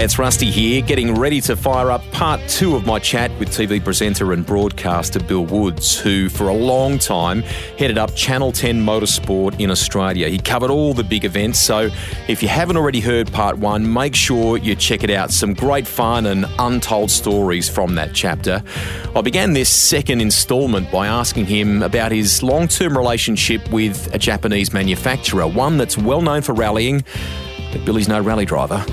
It's Rusty here, getting ready to fire up part two of my chat with TV presenter and broadcaster Bill Woods, who for a long time headed up Channel 10 Motorsport in Australia. He covered all the big events, so if you haven't already heard part one, make sure you check it out. Some great fun and untold stories from that chapter. I began this second instalment by asking him about his long term relationship with a Japanese manufacturer, one that's well known for rallying, but Billy's no rally driver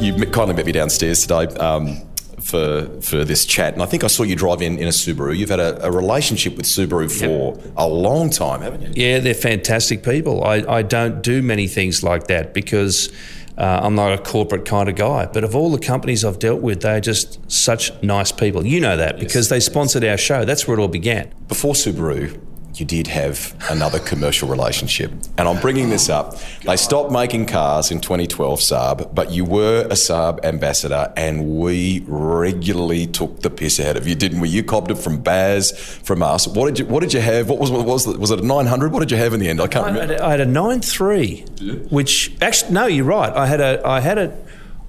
you kindly met me downstairs today um, for for this chat, and I think I saw you drive in in a Subaru. You've had a, a relationship with Subaru for yep. a long time, haven't you? Yeah, they're fantastic people. I, I don't do many things like that because. Uh, I'm not a corporate kind of guy, but of all the companies I've dealt with, they're just such nice people. You know that yes. because they sponsored our show. That's where it all began. Before Subaru, you did have another commercial relationship. And I'm bringing this up. They stopped making cars in 2012, Saab, but you were a Saab ambassador, and we regularly took the piss out of you, didn't we? You copped it from Baz, from us. What did you What did you have? What was what was was it a 900? What did you have in the end? I can't remember. I had a 9.3, which actually no, you're right. I had a I had a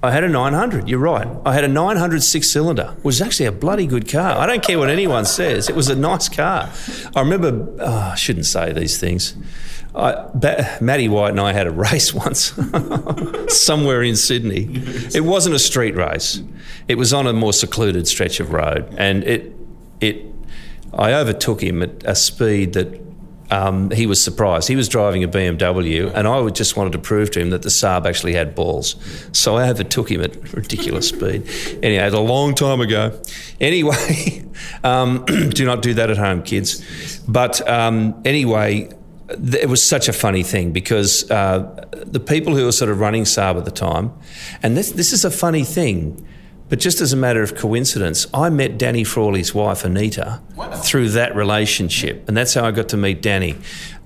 I had a 900. You're right. I had a 900 six cylinder. It was actually a bloody good car. I don't care what anyone says. It was a nice car. I remember. Oh, I shouldn't say these things. I, ba- Matty White and I had a race once somewhere in Sydney. It wasn't a street race. It was on a more secluded stretch of road, and it it. I overtook him at a speed that um, he was surprised. He was driving a BMW, and I just wanted to prove to him that the Saab actually had balls. So I overtook him at ridiculous speed. Anyway, it's a long time ago. Anyway, um, do not do that at home, kids. But um, anyway, it was such a funny thing because uh, the people who were sort of running Saab at the time, and this, this is a funny thing but just as a matter of coincidence, I met Danny Frawley's wife, Anita, wow. through that relationship. And that's how I got to meet Danny,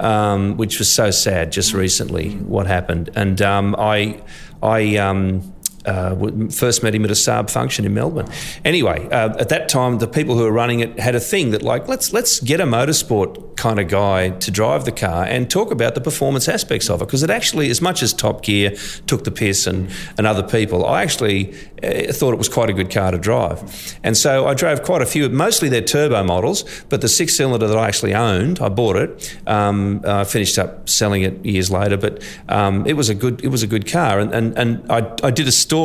um, which was so sad just recently, what happened. And um, I, I, um, uh, first met him at a Saab function in Melbourne. Anyway, uh, at that time, the people who were running it had a thing that like let's let's get a motorsport kind of guy to drive the car and talk about the performance aspects of it because it actually, as much as Top Gear took the piss and and other people, I actually uh, thought it was quite a good car to drive. And so I drove quite a few, mostly their turbo models, but the six cylinder that I actually owned, I bought it. Um, I finished up selling it years later, but um, it was a good it was a good car, and and, and I, I did a story.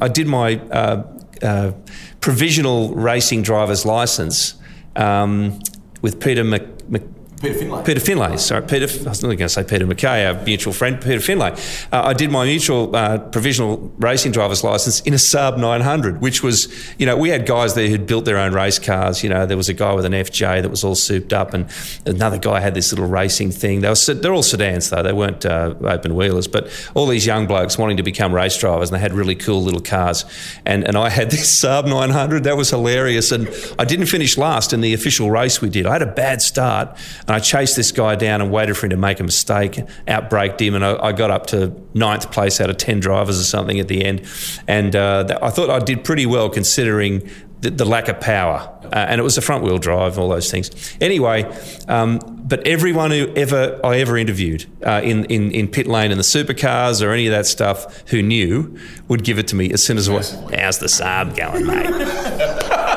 I did my uh, uh, provisional racing driver's license um, with Peter Mc, Mc, Peter Finlay. Peter Finlay. Sorry, Peter. I was not going to say Peter McKay, our mutual friend, Peter Finlay. Uh, I did my mutual uh, provisional racing driver's license in a Saab 900, which was, you know, we had guys there who'd built their own race cars. You know, there was a guy with an FJ that was all souped up, and another guy had this little racing thing. They were, they're all sedans though; they weren't uh, open wheelers. But all these young blokes wanting to become race drivers, and they had really cool little cars. And and I had this Saab 900. That was hilarious. And I didn't finish last in the official race we did. I had a bad start and I chased this guy down and waited for him to make a mistake, outbraked him, and I, I got up to ninth place out of 10 drivers or something at the end. And uh, I thought I did pretty well considering the, the lack of power. Uh, and it was a front wheel drive and all those things. Anyway, um, but everyone who ever I ever interviewed uh, in, in, in pit lane in the supercars or any of that stuff who knew would give it to me as soon as I was, how's the Saab going, mate?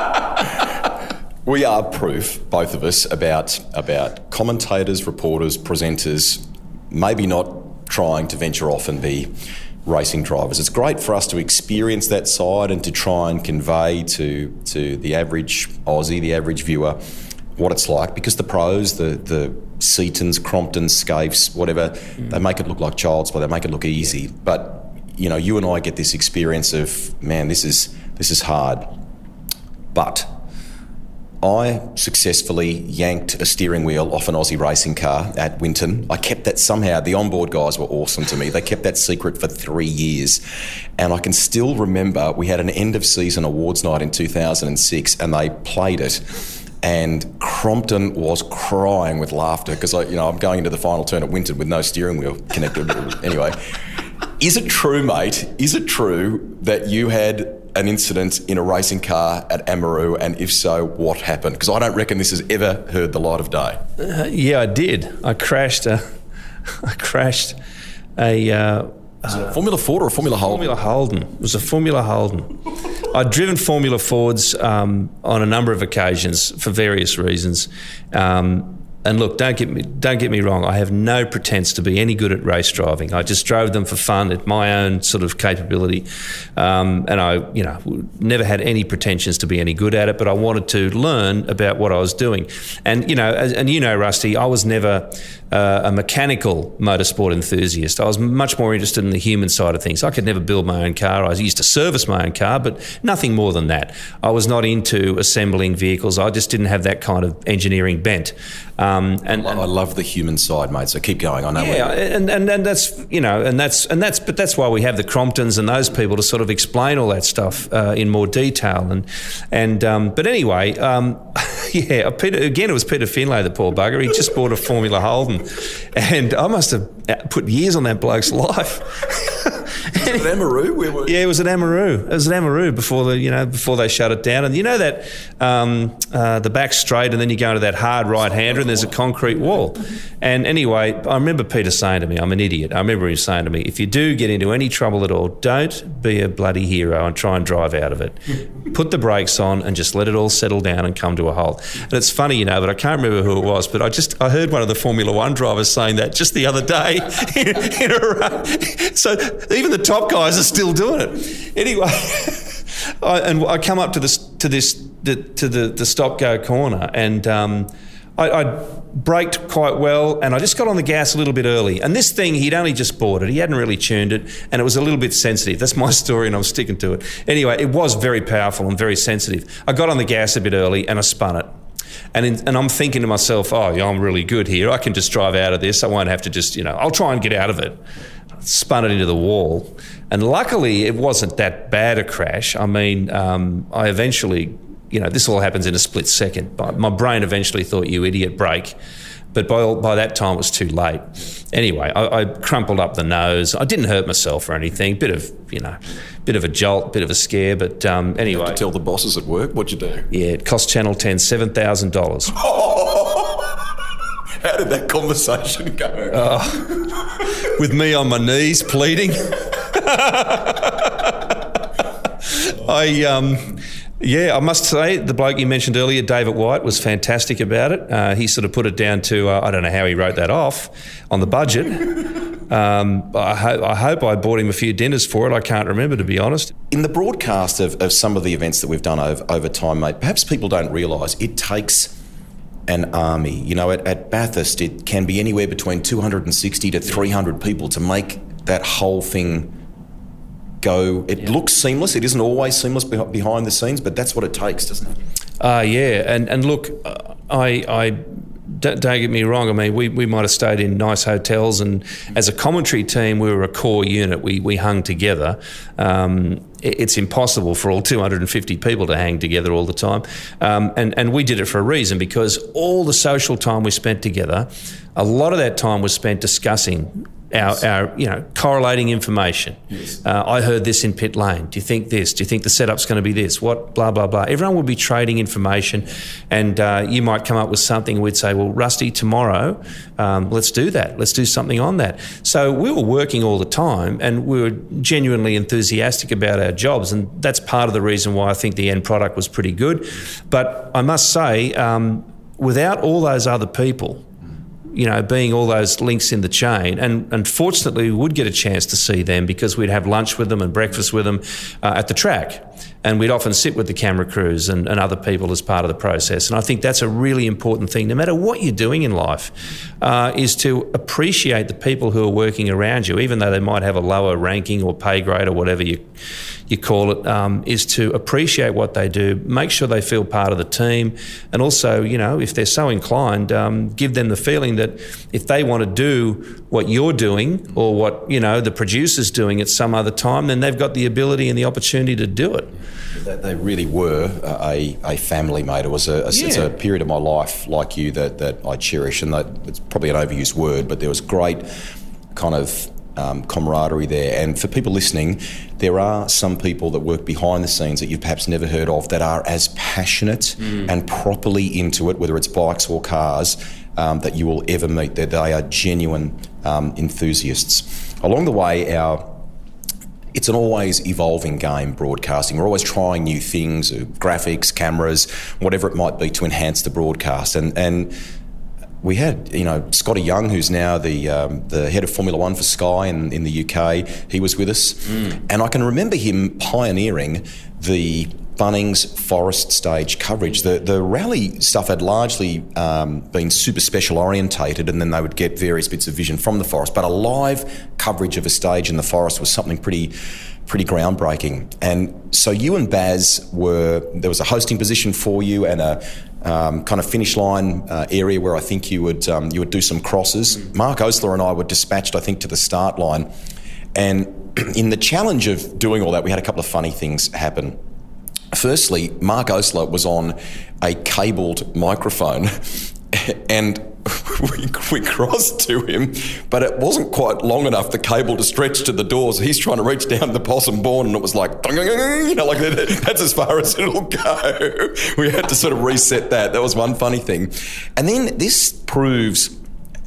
We are proof, both of us, about about commentators, reporters, presenters, maybe not trying to venture off and be racing drivers. It's great for us to experience that side and to try and convey to to the average Aussie, the average viewer, what it's like. Because the pros, the the Setons, Cromptons, Skaifes, whatever, mm. they make it look like child's play. They make it look easy. But you know, you and I get this experience of man, this is this is hard. But I successfully yanked a steering wheel off an Aussie racing car at Winton. I kept that somehow. The onboard guys were awesome to me. They kept that secret for three years. And I can still remember we had an end of season awards night in 2006 and they played it. and Crompton was crying with laughter because you know I'm going into the final turn at Winton with no steering wheel connected. anyway, is it true, mate? Is it true that you had an incident in a racing car at Amaroo, and if so, what happened? Because I don't reckon this has ever heard the light of day. Uh, yeah, I did. I crashed a, I crashed a. Uh, uh, Formula Ford or a Formula Holden? Formula Holden. It was a Formula Holden. I'd driven Formula Fords um, on a number of occasions for various reasons. Um, and look, don't get me don't get me wrong. I have no pretense to be any good at race driving. I just drove them for fun at my own sort of capability, um, and I, you know, never had any pretensions to be any good at it. But I wanted to learn about what I was doing, and you know, and you know, Rusty, I was never uh, a mechanical motorsport enthusiast. I was much more interested in the human side of things. I could never build my own car. I used to service my own car, but nothing more than that. I was not into assembling vehicles. I just didn't have that kind of engineering bent. Um, and, I love the human side, mate. So keep going. I know. Yeah, and, and and that's you know, and that's and that's but that's why we have the Cromptons and those people to sort of explain all that stuff uh, in more detail. And and um, but anyway, um, yeah, Peter again. It was Peter Finlay, the poor bugger. He just bought a Formula Holden, and I must have put years on that bloke's life. It Amaroo? Yeah, it was at Amaroo. It was at Amaroo before the you know before they shut it down. And you know that um, uh, the back straight, and then you go into that hard right hander, and there's a concrete wall. And anyway, I remember Peter saying to me, "I'm an idiot." I remember him saying to me, "If you do get into any trouble at all, don't be a bloody hero and try and drive out of it. Put the brakes on and just let it all settle down and come to a halt." And it's funny, you know, but I can't remember who it was, but I just I heard one of the Formula One drivers saying that just the other day in, in a So even the top guys are still doing it. Anyway, I, and I come up to this to this the, to the the stop go corner and. Um, I, I, braked quite well and I just got on the gas a little bit early. And this thing, he'd only just bought it. He hadn't really tuned it and it was a little bit sensitive. That's my story and I'm sticking to it. Anyway, it was very powerful and very sensitive. I got on the gas a bit early and I spun it. And, in, and I'm thinking to myself, oh, yeah, I'm really good here. I can just drive out of this. I won't have to just, you know, I'll try and get out of it. Spun it into the wall. And luckily, it wasn't that bad a crash. I mean, um, I eventually, you know, this all happens in a split second. but My brain eventually thought, you idiot, brake. But by, by that time, it was too late. Anyway, I, I crumpled up the nose. I didn't hurt myself or anything. Bit of, you know, bit of a jolt, bit of a scare. But um, anyway. to tell the bosses at work? What'd you do? Yeah, it cost Channel 10 $7,000. How did that conversation go? Uh, with me on my knees pleading. I um, yeah, I must say the bloke you mentioned earlier, David White, was fantastic about it. Uh, he sort of put it down to uh, I don't know how he wrote that off on the budget. Um, I, ho- I, hope I bought him a few dinners for it. I can't remember to be honest. In the broadcast of, of some of the events that we've done over, over time, mate, perhaps people don't realise it takes an army. You know, at, at Bathurst, it can be anywhere between 260 to 300 people to make that whole thing go. It yeah. looks seamless. It isn't always seamless behind the scenes, but that's what it takes, doesn't it? Uh, yeah, and and look, I I don't, don't, get me wrong. I mean, we, we might have stayed in nice hotels, and as a commentary team, we were a core unit. We, we hung together. Um, it's impossible for all 250 people to hang together all the time. Um, and, and we did it for a reason because all the social time we spent together, a lot of that time was spent discussing our, our you know correlating information. Yes. Uh, I heard this in pit lane. Do you think this? Do you think the setup's going to be this? What blah blah blah. Everyone would be trading information, and uh, you might come up with something. We'd say, well, Rusty, tomorrow, um, let's do that. Let's do something on that. So we were working all the time, and we were genuinely enthusiastic about our jobs, and that's part of the reason why I think the end product was pretty good. But I must say, um, without all those other people you know, being all those links in the chain. And unfortunately, we would get a chance to see them because we'd have lunch with them and breakfast with them uh, at the track. And we'd often sit with the camera crews and, and, other people as part of the process. And I think that's a really important thing, no matter what you're doing in life, uh, is to appreciate the people who are working around you, even though they might have a lower ranking or pay grade or whatever you you call it, um, is to appreciate what they do, make sure they feel part of the team, and also, you know, if they're so inclined, um, give them the feeling that if they want to do what you're doing or what you know the producer's doing at some other time, then they've got the ability and the opportunity to do it. They really were a, a family, mate. It was a, a, yeah. it's a period of my life like you that, that I cherish, and that it's probably an overused word, but there was great kind of um, camaraderie there. And for people listening, there are some people that work behind the scenes that you've perhaps never heard of that are as passionate mm. and properly into it, whether it's bikes or cars, um, that you will ever meet. That they are genuine um, enthusiasts. Along the way, our it's an always evolving game, broadcasting. We're always trying new things, uh, graphics, cameras, whatever it might be to enhance the broadcast. And, and we had, you know, Scotty Young, who's now the um, the head of Formula One for Sky in, in the UK. He was with us, mm. and I can remember him pioneering the Bunnings Forest Stage coverage. The the rally stuff had largely um, been super special orientated, and then they would get various bits of vision from the forest. But a live coverage of a stage in the forest was something pretty pretty groundbreaking. And so you and Baz were there was a hosting position for you and a um, kind of finish line uh, area where I think you would um, you would do some crosses. Mark Oastler and I were dispatched, I think, to the start line, and in the challenge of doing all that, we had a couple of funny things happen. Firstly, Mark Oastler was on a cabled microphone and we, we crossed to him, but it wasn't quite long enough, the cable to stretch to the doors. He's trying to reach down the possum born, and it was like, you know, like that's as far as it'll go. We had to sort of reset that. That was one funny thing. And then this proves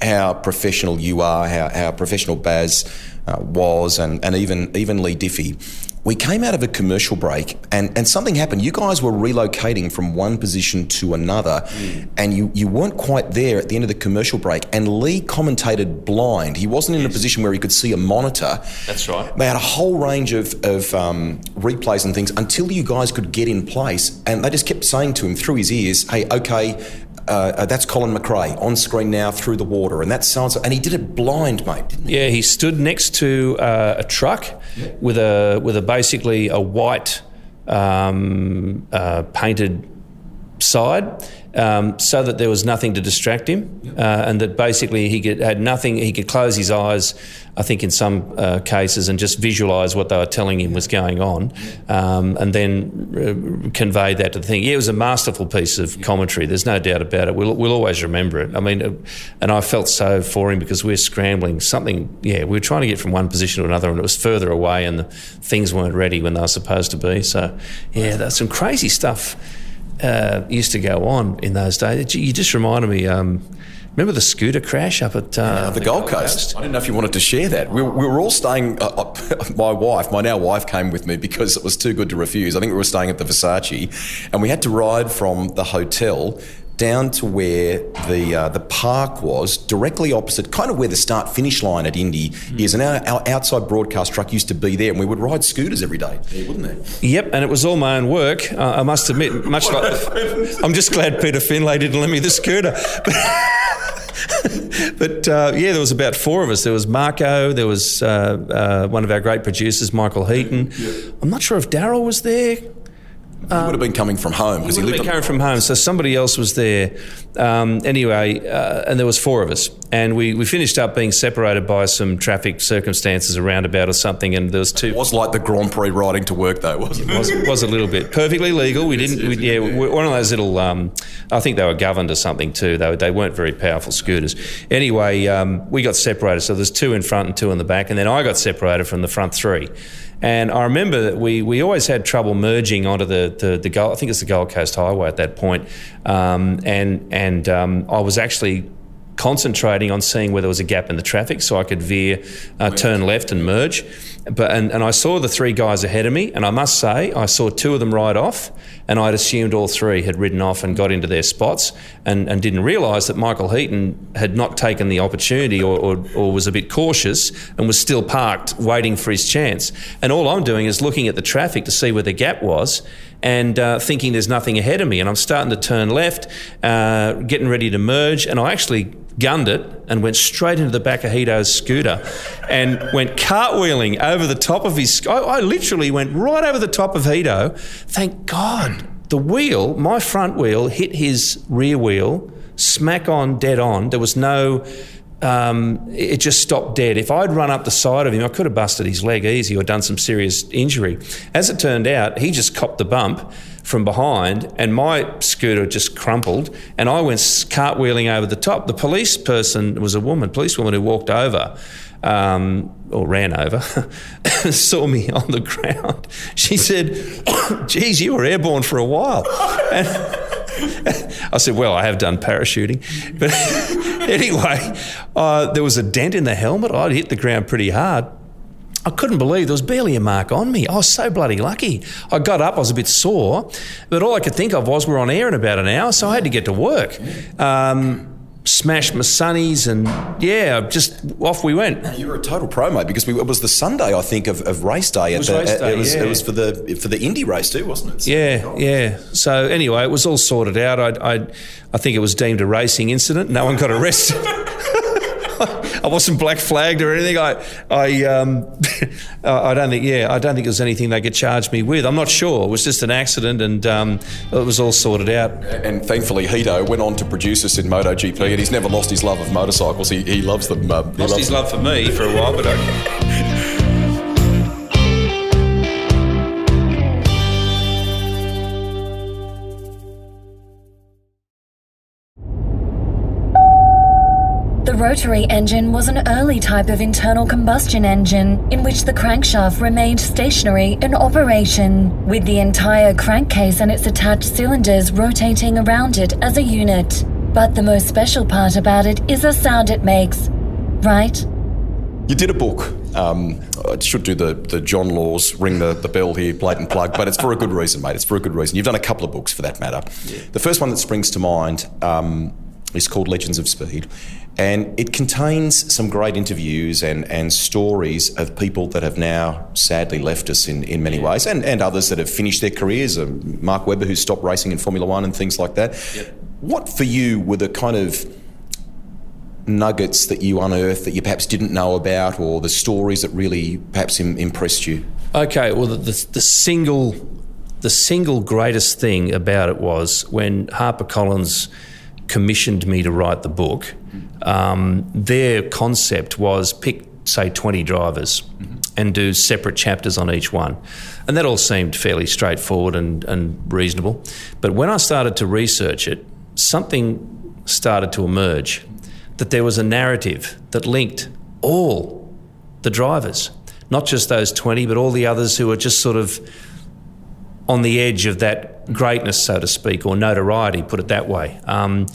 how professional you are, how, how professional Baz uh, was, and, and even, even Leigh Diffey we came out of a commercial break and, and something happened. You guys were relocating from one position to another mm. and you, you weren't quite there at the end of the commercial break. And Leigh commentated blind. He wasn't in a position where he could see a monitor. That's right. They had a whole range of, of um, replays and things until you guys could get in place. And they just kept saying to him through his ears, hey, okay, uh, uh, that's Colin McRae on screen now through the water, and that sounds. And he did it blind, mate. He? Yeah, he stood next to uh, a truck yeah. with a with a basically a white um, uh, painted side, um, so that there was nothing to distract him, uh, and that basically he could, had nothing. He could close his eyes, I think, in some uh, cases, and just visualise what they were telling him was going on, um, and then uh, convey that to the thing. Yeah, it was a masterful piece of commentary. There's no doubt about it. We'll, we'll always remember it. I mean, uh, and I felt so for him because we we're scrambling something. Yeah, we were trying to get from one position to another, and it was further away, and the things weren't ready when they were supposed to be. So, yeah, that's some crazy stuff uh, used to go on in those days. You just reminded me. Um, remember the scooter crash up at uh, the, the, Gold Coast? Coast? I didn't know if you wanted to share that. We, we were all staying. Uh, my wife, my now wife, came with me because it was too good to refuse. I think we were staying at the Versace, and we had to ride from the hotel down to where the uh, the park was, directly opposite, kind of where the start finish line at Indy mm. is. And our, our, outside broadcast truck used to be there, and we would ride scooters every day, wouldn't it? Yep, and it was all my own work. Uh, I must admit, much like I'm just glad Peter Finlay didn't lend me the scooter. but uh, yeah, there was about four of us. There was Marco, there was uh, uh, one of our great producers, Michael Heaton. I'm not sure if Daryl was there. He would have been coming from home because he, he lived. Been coming from home, so somebody else was there. Um, anyway, uh, and there was four of us, and we, we finished up being separated by some traffic circumstances, a roundabout or something, and there was two. It was like the Grand Prix riding to work, though, wasn't it? Was, was a little bit perfectly legal. We didn't. We, yeah, one of those little. Um, I think they were governed or something too. They they weren't very powerful scooters. Anyway, um, we got separated. So there's two in front and two in the back, and then I got separated from the front three. And I remember that we, we always had trouble merging onto the, the, the I think it's the Gold Coast Highway at that point. Um, and and um, I was actually concentrating on seeing where there was a gap in the traffic so I could veer, uh, turn left and merge. But and, and I saw the three guys ahead of me, and I must say I saw two of them ride off, and I'd assumed all three had ridden off and got into their spots, and, and didn't realise that Michael Heaton had not taken the opportunity or, or, or was a bit cautious and was still parked waiting for his chance. And all I'm doing is looking at the traffic to see where the gap was, and uh, thinking there's nothing ahead of me. And I'm starting to turn left, uh, getting ready to merge, and I actually gunned it and went straight into the back of Heato's scooter and went cartwheeling over the top of his. I, I literally went right over the top of Heato. Thank God. The wheel, my front wheel, hit his rear wheel, smack on, dead on. There was no um, it just stopped dead. If I'd run up the side of him, I could have busted his leg easy or done some serious injury. As it turned out, he just copped the bump from behind, and my scooter just crumpled, and I went cartwheeling over the top. The police person was a woman, policewoman who walked over. Um, or ran over, saw me on the ground. She said, Geez, you were airborne for a while. And I said, Well, I have done parachuting. But anyway, uh, there was a dent in the helmet. I'd hit the ground pretty hard. I couldn't believe there was barely a mark on me. I was so bloody lucky. I got up, I was a bit sore, but all I could think of was we're on air in about an hour, so I had to get to work. Um, smashed my sunnies and yeah, just off we went. You were a total pro, mate, because we, it was the Sunday, I think, of, of race day. It was the, race day, it was, yeah. it was for the for the Indy race too, wasn't it? Yeah, yeah. So anyway, it was all sorted out. I, I, I think it was deemed a racing incident. No one got arrested. I wasn't black flagged or anything. I, I, um, I don't think. Yeah, I don't think there was anything they could charge me with. I'm not sure. It was just an accident, and um, it was all sorted out. And thankfully, Heato went on to produce us in MotoGP, and he's never lost his love of motorcycles. He, he loves them. Uh, he Lost loves his love for me for a while, but okay. The rotary engine was an early type of internal combustion engine in which the crankshaft remained stationary in operation, with the entire crankcase and its attached cylinders rotating around it as a unit. But the most special part about it is the sound it makes. Right? You did a book. Um, I should do the, the John Laws, ring the, the bell here, blatant plug, but it's for a good reason, mate. It's for a good reason. You've done a couple of books for that matter. The first one that springs to mind um, is called Legends of Speed, and it contains some great interviews and, and stories of people that have now sadly left us in, in many ways, and, and others that have finished their careers. Um, Mark Webber, who stopped racing in Formula One and things like that. What for you were the kind of nuggets that you unearthed that you perhaps didn't know about, or the stories that really perhaps Im- impressed you? Okay, well, the, the, the single, the single greatest thing about it was when HarperCollins commissioned me to write the book. Um, their concept was pick, say, twenty drivers and do separate chapters on each one, and that all seemed fairly straightforward and, and reasonable. But when I started to research it, something started to emerge that there was a narrative that linked all the drivers, not just those 20, but all the others who were just sort of on the edge of that greatness, so to speak, or notoriety, put it that way. Um,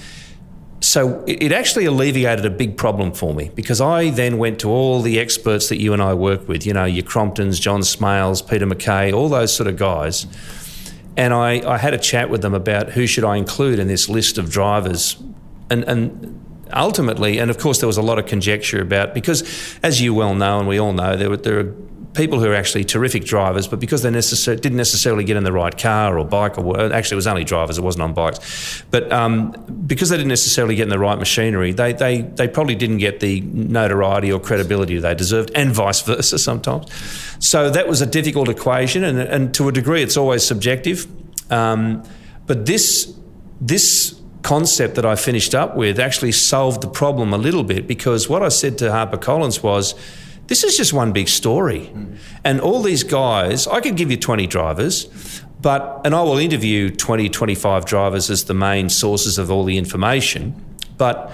so it, it actually alleviated a big problem for me because I then went to all the experts that you and I work with, you know, your Cromptons, John Smailes, Peter McKay, all those sort of guys. And I, I had a chat with them about who should I include in this list of drivers. And, and ultimately, and of course, there was a lot of conjecture about because, as you well know, and we all know, there were there are people who are actually terrific drivers, but because they necessar- didn't necessarily get in the right car or bike, or actually, it was only drivers; it wasn't on bikes. But um, because they didn't necessarily get in the right machinery, they they they probably didn't get the notoriety or credibility they deserved, and vice versa sometimes. So that was a difficult equation, and and to a degree, it's always subjective. Um, but this this concept that I finished up with actually solved the problem a little bit because what I said to HarperCollins was, this is just one big story. And all these guys, I could give you 20 drivers, but, and I will interview 20, 25 drivers as the main sources of all the information. But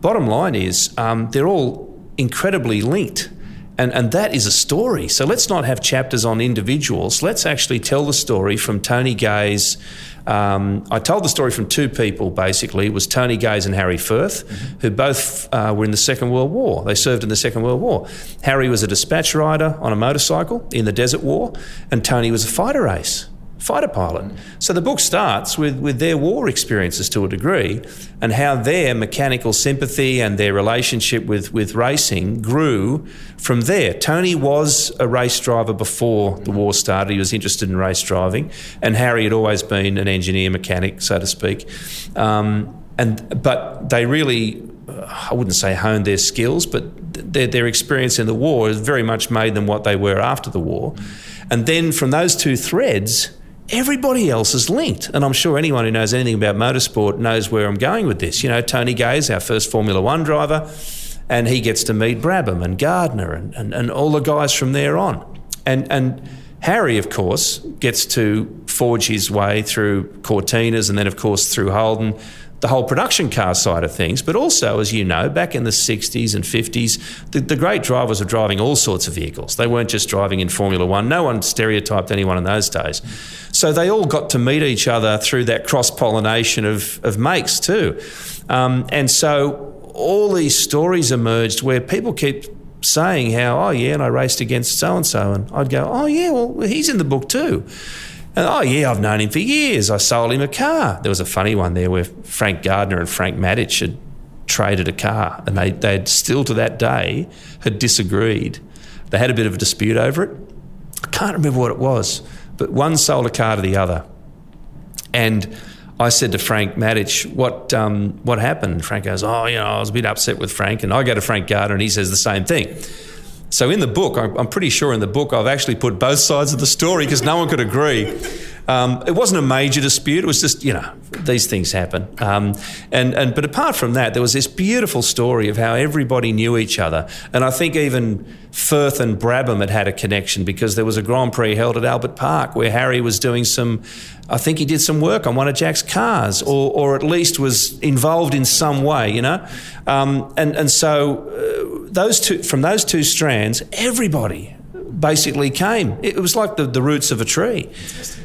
bottom line is, um, they're all incredibly linked. And, and that is a story. So let's not have chapters on individuals. Let's actually tell the story from Tony Gaze. Um, I told the story from two people basically. It was Tony Gaze and Harry Firth, mm-hmm. who both uh, were in the Second World War. They served in the Second World War. Harry was a dispatch rider on a motorcycle in the Desert War, and Tony was a fighter ace. Fighter pilot. So the book starts with, with their war experiences to a degree and how their mechanical sympathy and their relationship with, with racing grew from there. Tony was a race driver before the war started. He was interested in race driving, and Harry had always been an engineer mechanic, so to speak. Um, and but they really I wouldn't say honed their skills, but their, their experience in the war has very much made them what they were after the war. And then from those two threads, everybody else is linked. And I'm sure anyone who knows anything about motorsport knows where I'm going with this. You know, Tony Gaze, our first Formula One driver, and he gets to meet Brabham and Gardner and, and, and all the guys from there on. And, and Harry, of course, gets to forge his way through Cortinas and then, of course, through Holden the whole production car side of things, but also, as you know, back in the 60s and 50s, the, the, great drivers were driving all sorts of vehicles. They weren't just driving in Formula One. No one stereotyped anyone in those days. So they all got to meet each other through that cross pollination of, of makes, too. Um, and so all these stories emerged where people keep saying how, oh, yeah, and I raced against so and so. And I'd go, oh, yeah, well, he's in the book too. And, oh, yeah, I've known him for years. I sold him a car. There was a funny one there where Frank Gardner and Frank Matich had traded a car and they, they'd still to that day had disagreed. They had a bit of a dispute over it. I can't remember what it was, but one sold a car to the other. And I said to Frank Matich, what, um, what happened? Frank goes, oh, you know, I was a bit upset with Frank. And I go to Frank Gardner and he says the same thing. So in the book, I'm pretty sure in the book I've actually put both sides of the story because no one could agree. Um, it wasn't a major dispute. It was just, you know, these things happen. Um, and, and, but apart from that, there was this beautiful story of how everybody knew each other. And I think even Firth and Brabham had had a connection because there was a Grand Prix held at Albert Park where Harry was doing some, I think he did some work on one of Jack's cars or, or at least was involved in some way, you know. Um, and, and so uh, those two, from those two strands, everybody basically came. It was like the, the roots of a tree.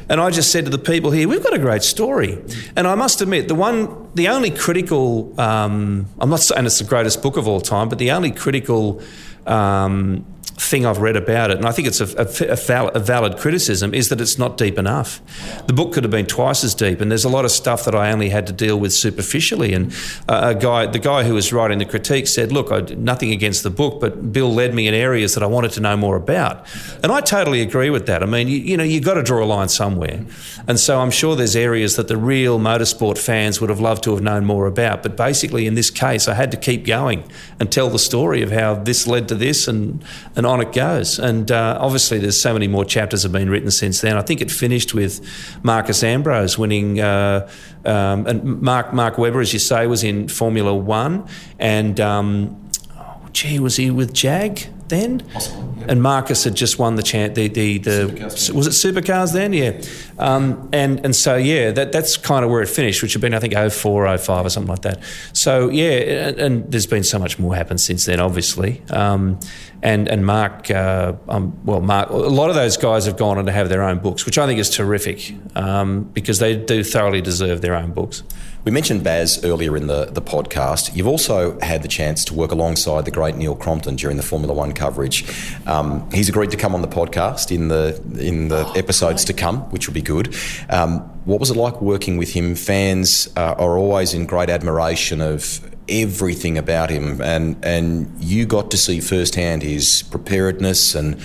And I just said to the people here, we've got a great story. And I must admit, the one, the only critical, um, I'm not saying it's the greatest book of all time, but the only critical um, thing I've read about it, and I think it's a, a, a, valid, criticism, is that it's not deep enough. The book could have been twice as deep, and there's a lot of stuff that I only had to deal with superficially. And uh, a guy, the guy who was writing the critique, said, "Look, I, nothing against the book, but Bill led me in areas that I wanted to know more about." And I totally agree with that. I mean, you, you know, you've got to draw a line somewhere, and so I'm sure there's areas that the real motorsport fans would have loved to have known more about. But basically, in this case, I had to keep going and tell the story of how this led to this, and and and on it goes. And uh, obviously, there's so many more chapters have been written since then. I think it finished with Marcos Ambrose winning, uh, um, and Mark Mark Webber, as you say, was in Formula One, and um, oh, gee, was he with Jag? then, yeah. and Marcos had just won the chance. The the, the was it supercars then? Yeah, um, and and so yeah, that that's kind of where it finished, which had been I think 04, 05 or something like that. So yeah, and, and there's been so much more happened since then, obviously. Um, and and Mark, uh, um, well, Mark, a lot of those guys have gone on to have their own books, which I think is terrific um, because they do thoroughly deserve their own books. We mentioned Baz earlier in the, the podcast. You've also had the chance to work alongside the great Neil Crompton during the Formula One coverage. Um, he's agreed to come on the podcast in the in the oh, episodes to come, which will be good. Um, what was it like working with him? Fans uh, are always in great admiration of everything about him, and and you got to see firsthand his preparedness and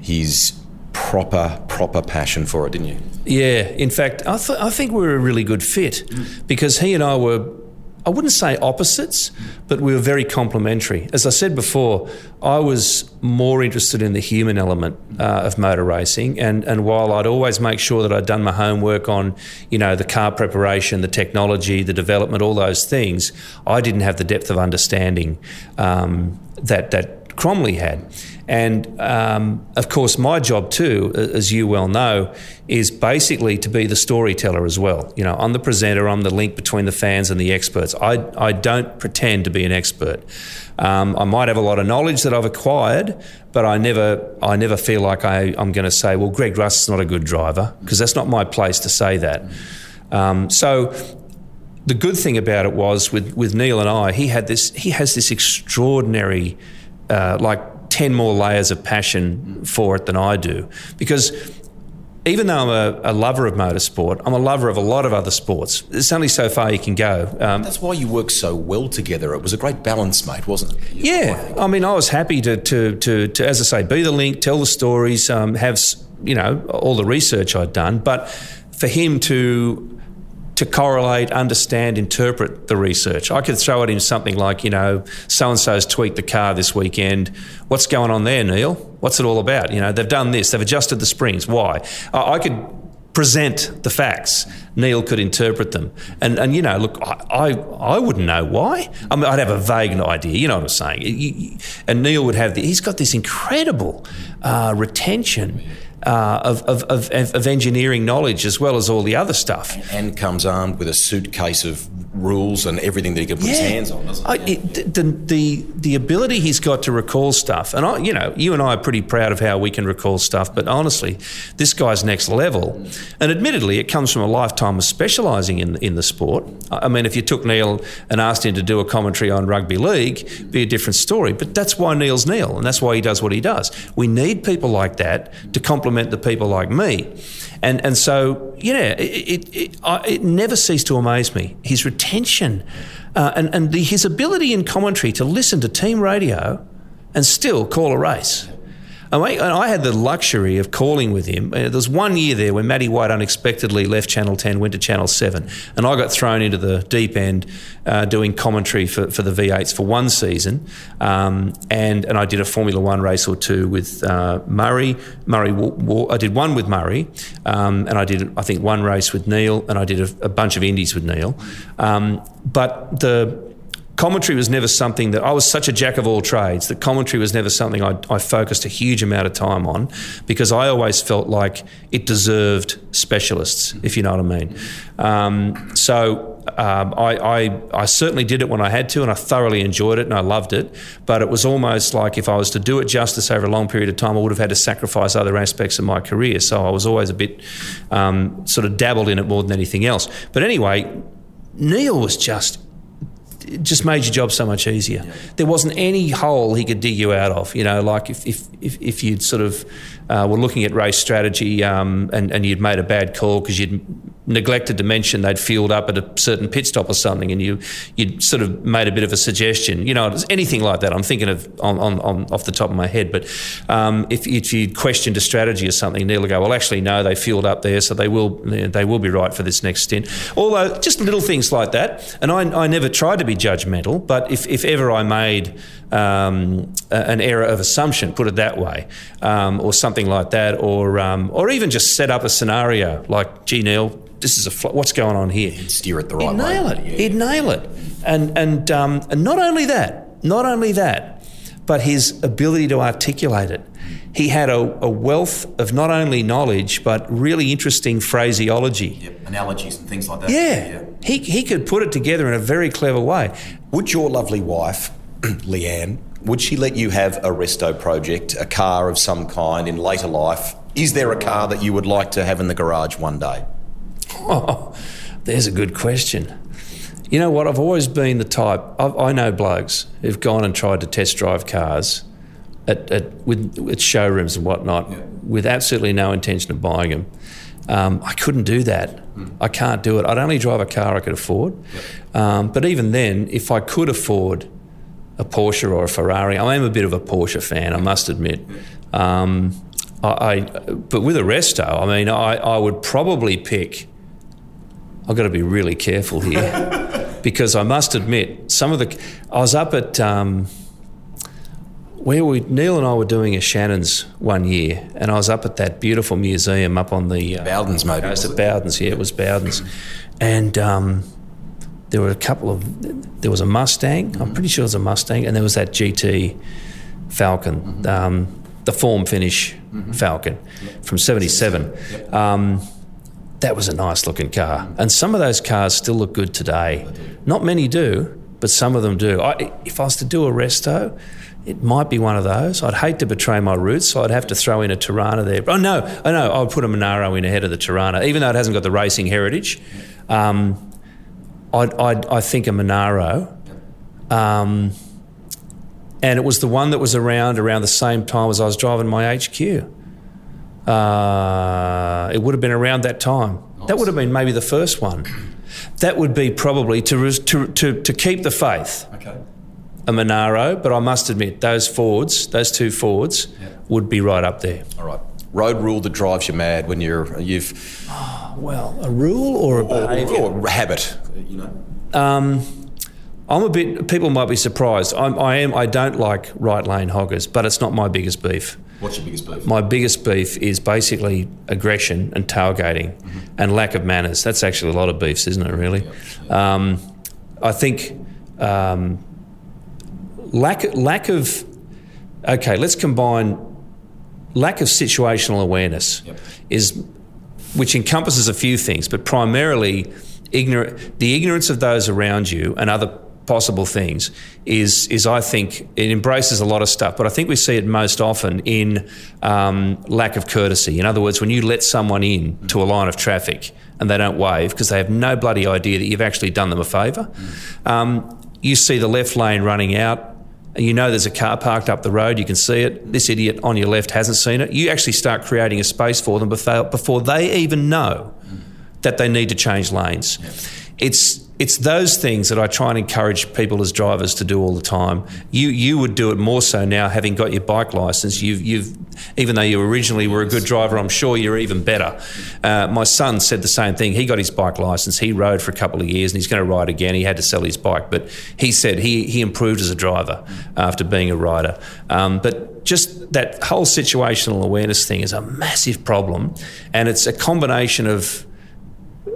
his proper proper passion for it, didn't you? Yeah. In fact, I, th- I think we were a really good fit because he and I were. I wouldn't say opposites, but we were very complementary. As I said before, I was more interested in the human element uh, of motor racing, and, and while I'd always make sure that I'd done my homework on, you know, the car preparation, the technology, the development, all those things, I didn't have the depth of understanding um, that that Cromley had. And um, of course, my job too, as you well know, is basically to be the storyteller as well. You know, I'm the presenter, I'm the link between the fans and the experts. I, I don't pretend to be an expert. Um, I might have a lot of knowledge that I've acquired, but I never, I never feel like I, I'm going to say, well, Greg Rust is not a good driver, because that's not my place to say that. Um, so the good thing about it was with, with Neil and I, he had this, he has this extraordinary, uh, like 10 more layers of passion for it than I do. Because even though I'm a, a, lover of motorsport, I'm a lover of a lot of other sports. There's only so far you can go. Um, That's why you work so well together. It was a great balance, mate, wasn't it? Yeah, I mean, I was happy to, to, to, to as I say, be the link, tell the stories, um, have you know all the research I'd done, but for him to to correlate, understand, interpret the research. I could throw at him something like, you know, so and so's tweaked the car this weekend. What's going on there, Neil? What's it all about? You know, they've done this, they've adjusted the springs. Why? I could present the facts. Neil could interpret them. And, and you know, look, I, I, I, wouldn't know why. I mean, I'd have a vague idea, you know what I'm saying? And Neil would have, the, he's got this incredible uh, retention uh, of, of, of, of, engineering knowledge as well as all the other stuff. And comes armed with a suitcase of rules and everything that he can put yeah. his hands on, doesn't I, it, the, the, the ability he's got to recall stuff, and I, you know, you and I are pretty proud of how we can recall stuff, but honestly, this guy's next level. And admittedly, it comes from a lifetime of specialising in, in the sport. I mean, if you took Neil and asked him to do a commentary on rugby league, be a different story. But that's why Neil's Neil, and that's why he does what he does. We need people like that to complement the people like me. And, and so, yeah, it, it, it, it never ceased to amaze me. His retention uh, and, and the, his ability in commentary to listen to team radio and still call a race. And I had the luxury of calling with him. Uh, there was one year there when Matty White unexpectedly left Channel 10, went to Channel 7, and I got thrown into the deep end uh, doing commentary for, for the V8s for one season. Um, and, and I did a Formula One race or two with uh, Murray. Murray, I did one with Murray, um, and I did, I think, one race with Neil, and I did a, a bunch of Indies with Neil. Um, but the commentary was never something that I was such a jack of all trades that commentary was never something I, I, focused a huge amount of time on because I always felt like it deserved specialists, if you know what I mean. Um, so um, I, I, I, certainly did it when I had to, and I thoroughly enjoyed it and I loved it. But it was almost like if I was to do it justice over a long period of time, I would have had to sacrifice other aspects of my career. So I was always a bit um, sort of dabbled in it more than anything else. But anyway, Neil was just it just made your job so much easier. Yeah. There wasn't any hole he could dig you out of. You know, like if if if, if you'd sort of uh, were looking at race strategy um, and and you'd made a bad call because you'd neglected to mention they'd fueled up at a certain pit stop or something, and you you'd sort of made a bit of a suggestion. You know, anything like that. I'm thinking of on, on, on off the top of my head, but um, if, if you questioned a strategy or something, Neil will go, well, actually, no, they fueled up there, so they will they will be right for this next stint. Although just little things like that, and I, I never tried to be judgmental, but if, if ever I made um, an error of assumption, put it that way, um, or something like that, or um, or even just set up a scenario like, gee, Neil, this is a fl- what's going on here? He'd steer it the right He'd way. Nail it. Yeah. He'd nail it. And and um, and not only that, not only that, but his ability to articulate it. He had a, a wealth of not only knowledge but really interesting phraseology. Yep. Analogies and things like that. Yeah. yeah. He, he could put it together in a very clever way. Would your lovely wife, Leanne, would she let you have a resto project, a car of some kind in later life? Is there a car that you would like to have in the garage one day? Oh, there's a good question. You know what? I've always been the type. I've, i know blokes who've gone and tried to test drive cars at, at with at showrooms and whatnot, yeah. with absolutely no intention of buying them. Um, I couldn't do that. Mm. I can't do it. I'd only drive a car I could afford. Yep. Um, but even then, if I could afford a Porsche or a Ferrari, I am a bit of a Porsche fan. I must admit. Um, I, I, but with a resto, I mean, I, I would probably pick I've got to be really careful here because I must admit, some of the. I was up at. Um, where we Neil and I were doing a Shannon's one year, and I was up at that beautiful museum up on the uh, Bowden's, maybe. Coast at Bowden's, yeah, it was Bowden's, and um, there were a couple of. There was a Mustang. Mm-hmm. I'm pretty sure it was a Mustang, and there was that GT Falcon, mm-hmm. um, the form finish mm-hmm. Falcon yep. from '77. Yep. Um, that was a nice looking car. And some of those cars still look good today. Not many do, but some of them do. I, if I was to do a resto, it might be one of those. I'd hate to betray my roots, so I'd have to throw in a Torana there. Oh no, oh no, I would put a Monaro in ahead of the Torana, even though it hasn't got the racing heritage. Um, I'd, I'd, i think a Monaro. Um, and it was the one that was around around the same time as I was driving my HQ. Uh, it would have been around that time. That would have been maybe the first one. That would be probably to, res- to, to, to keep the faith. Okay. A Monaro, but I must admit, those Fords, those two Fords, would be right up there. All right. Road rule that drives you mad when you're you've Well, a rule or a or, behaviour? or habit. You know. Um, I'm a bit. People might be surprised. I'm, I am. I don't like right lane hoggers, but it's not my biggest beef. What's your biggest beef? My biggest beef is basically aggression and tailgating and lack of manners. That's actually a lot of beefs, isn't it? Really. Um, I think um, lack lack of. Okay, let's combine lack of situational awareness Yep. is which encompasses a few things, but primarily ignorant the ignorance of those around you and other possible things is is I think it embraces a lot of stuff, but I think we see it most often in um, lack of courtesy. In other words, when you let someone in to a line of traffic and they don't wave because they have no bloody idea that you've actually done them a favour. Um, you see the left lane running out. You know there's a car parked up the road. You can see it. This idiot on your left hasn't seen it. You actually start creating a space for them before, before they even know that they need to change lanes. It's it's those things that I try and encourage people as drivers to do all the time. You you would do it more so now, having got your bike license. You've you've even though you originally were a good driver, I'm sure you're even better. Uh, my son said the same thing. He got his bike license. He rode for a couple of years, and he's going to ride again. He had to sell his bike, but he said he he improved as a driver after being a rider. Um, but just that whole situational awareness thing is a massive problem, and it's a combination of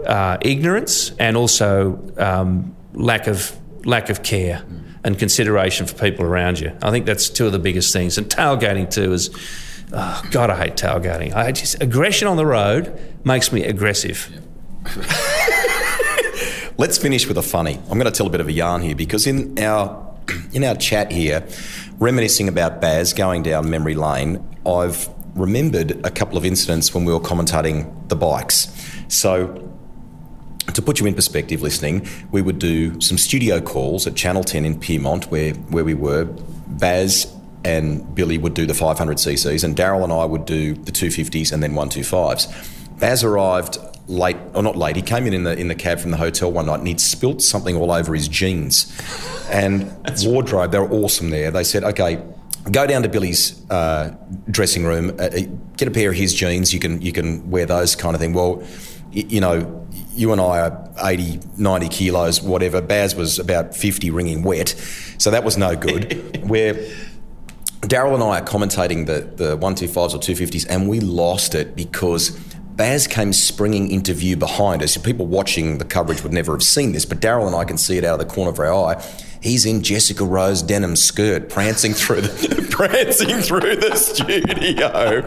uh, ignorance and also um, lack of lack of care and consideration for people around you. I think that's two of the biggest things. And tailgating too is, oh, God, I hate tailgating. I just aggression on the road makes me aggressive. Let's finish with a funny. I'm going to tell a bit of a yarn here because in our in our chat here, reminiscing about Baz going down memory lane, I've remembered a couple of incidents when we were commentating the bikes. So to put you in perspective, listening, we would do some studio calls at Channel 10 in Pyrmont, where, where we were. Baz and Billy would do the 500cc's, and Daryl and I would do the 250s and then 125s. Baz arrived late, or not late, he came in in the, in the cab from the hotel one night and he'd spilt something all over his jeans. And wardrobe, they were awesome there. They said, okay, go down to Billy's uh, dressing room, uh, get a pair of his jeans, you can, you can wear those kind of thing. Well, y- you know, you and I are 80, 90 kilos, whatever. Baz was about 50 ringing wet. So that was no good. Where Daryl and I are commentating the, the 125s or 250s, and we lost it because Baz came springing into view behind us. People watching the coverage would never have seen this, but Daryl and I can see it out of the corner of our eye. He's in Jessica Rowe's denim skirt, prancing through the prancing through the studio,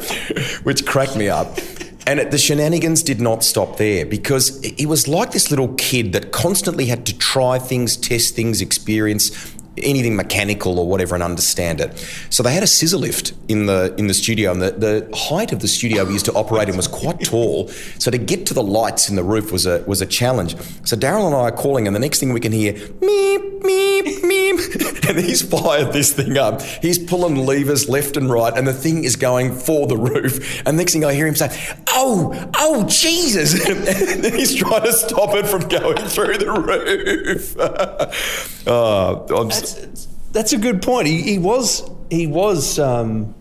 which cracked me up. And the shenanigans did not stop there because he was like this little kid that constantly had to try things, test things, experience anything mechanical or whatever and understand it. So they had a scissor lift in the in the studio, and the, the height of the studio we used to operate in was quite tall. So to get to the lights in the roof was a was a challenge. So Daryl and I are calling, and the next thing we can hear meep meep and he's fired this thing up. He's pulling levers left and right, and the thing is going for the roof. And next thing I hear him say, "Oh, oh, Jesus!" and he's trying to stop it from going through the roof. oh, That's, that's a good point. He, he was he was um,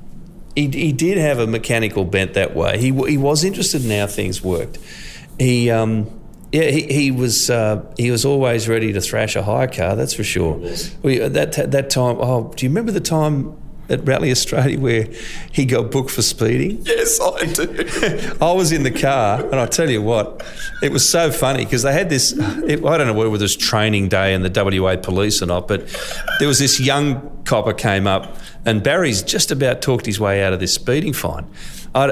he, he did have a mechanical bent that way. He he was interested in how things worked. He um, yeah he, he was uh, he was always ready to thrash a hire car. That's for sure. We, that that time. Oh, do you remember the time? At Rally Australia, where he got booked for speeding. Yes, I do. I was in the car, and I tell you what, it was so funny because they had this. It, I don't know whether it was training day in the WA police or not, but there was this young copper came up, and Barry's just about talked his way out of this speeding fine.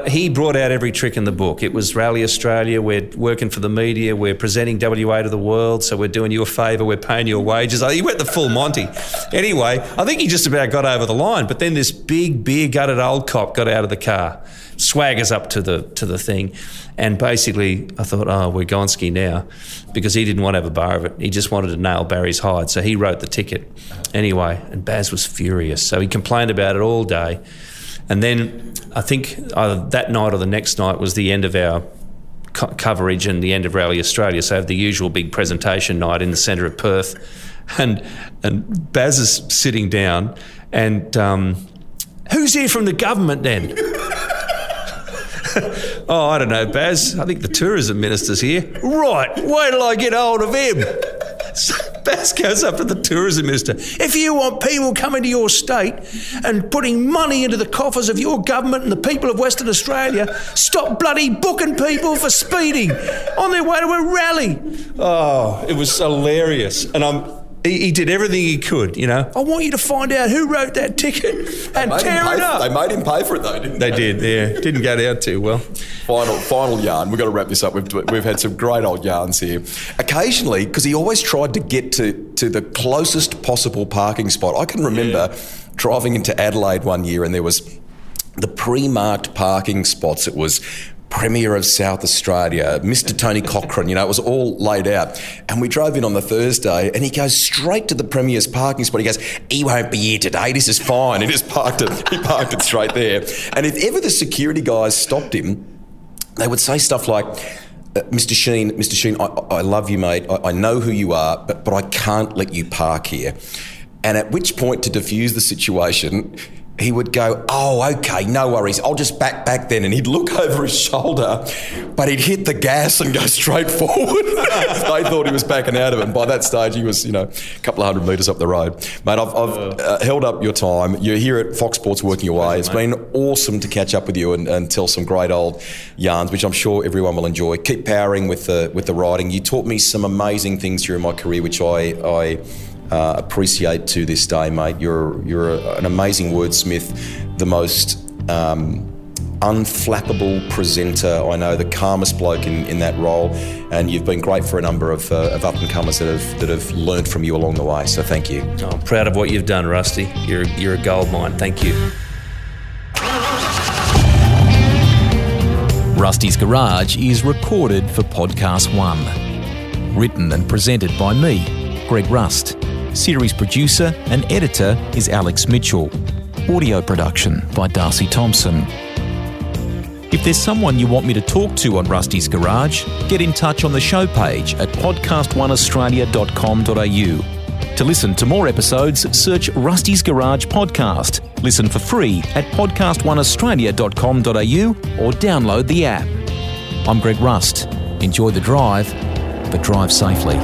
He brought out every trick in the book. It was Rally Australia. We're working for the media. We're presenting WA to the world. So we're doing you a favour. We're paying your wages. He went the full Monty. Anyway, I think he just about got over the line. But then this big beer gutted old cop got out of the car, swaggers up to the to the thing, and basically I thought, oh, we're Gonski now, because he didn't want to have a bar of it. He just wanted to nail Barry's hide. So he wrote the ticket. Anyway, and Baz was furious. So he complained about it all day. And then I think either that night or the next night was the end of our co- coverage and the end of Rally Australia. So I have the usual big presentation night in the centre of Perth, and and Baz is sitting down, and um, who's here from the government then? oh, I don't know, Baz. I think the tourism minister's here. Right, wait till I get hold of him. So Baz goes up to the tourism minister. If you want people coming to your state and putting money into the coffers of your government and the people of Western Australia, stop bloody booking people for speeding on their way to a rally. Oh, it was hilarious. And I'm he, he, did everything he could, you know. I want you to find out who wrote that ticket and tear it up. They made him pay for it, though, didn't they? They did, yeah. Didn't go down too well. Final, final yarn. We've got to wrap this up. We've, we've had some great old yarns here. Occasionally, because he always tried to get to, to the closest possible parking spot. I can remember yeah. driving into Adelaide one year and there was the pre-marked parking spots. It was Premier of South Australia, Mr. Tony Cochrane, you know, it was all laid out. And we drove in on the Thursday and he goes straight to the Premier's parking spot. He goes, he won't be here today, this is fine. He just parked it, he parked it straight there. And if ever the security guys stopped him, they would say stuff like, uh, Mr. Sheene, Mr. Sheene, I, I love you, mate. I, I know who you are, but, but I can't let you park here. And at which point, to diffuse the situation, he would go, Oh, okay, no worries. I'll just back back then. And he'd look over his shoulder, but he'd hit the gas and go straight forward. they thought he was backing out of it. And by that stage, he was, you know, a couple of hundred metres up the road. Mate, I've, I've uh, held up your time. You're here at Fox Sports working away. It's been awesome to catch up with you and, and, tell some great old yarns, which I'm sure everyone will enjoy. Keep powering with the, with the writing. You taught me some amazing things during my career, which I, I uh, appreciate to this day, mate. You're you're an amazing wordsmith, the most um, unflappable presenter. I know the calmest bloke in, in that role, and you've been great for a number of, uh, of up and comers that have that have learned from you along the way. So thank you. Oh, I'm proud of what you've done, Rusty. You're you're a gold mine. Thank you. Rusty's Garage is recorded for Podcast One. Written and presented by me, Greg Rust. Series producer and editor is Alex Mitchell. Audio production by Darcy Thompson. If there's someone you want me to talk to on Rusty's Garage, get in touch on the show page at podcastoneaustralia.com.au. To listen to more episodes, search Rusty's Garage Podcast. Listen for free at podcastoneaustralia.com.au or download the app. I'm Greg Rust. Enjoy the drive, but drive safely.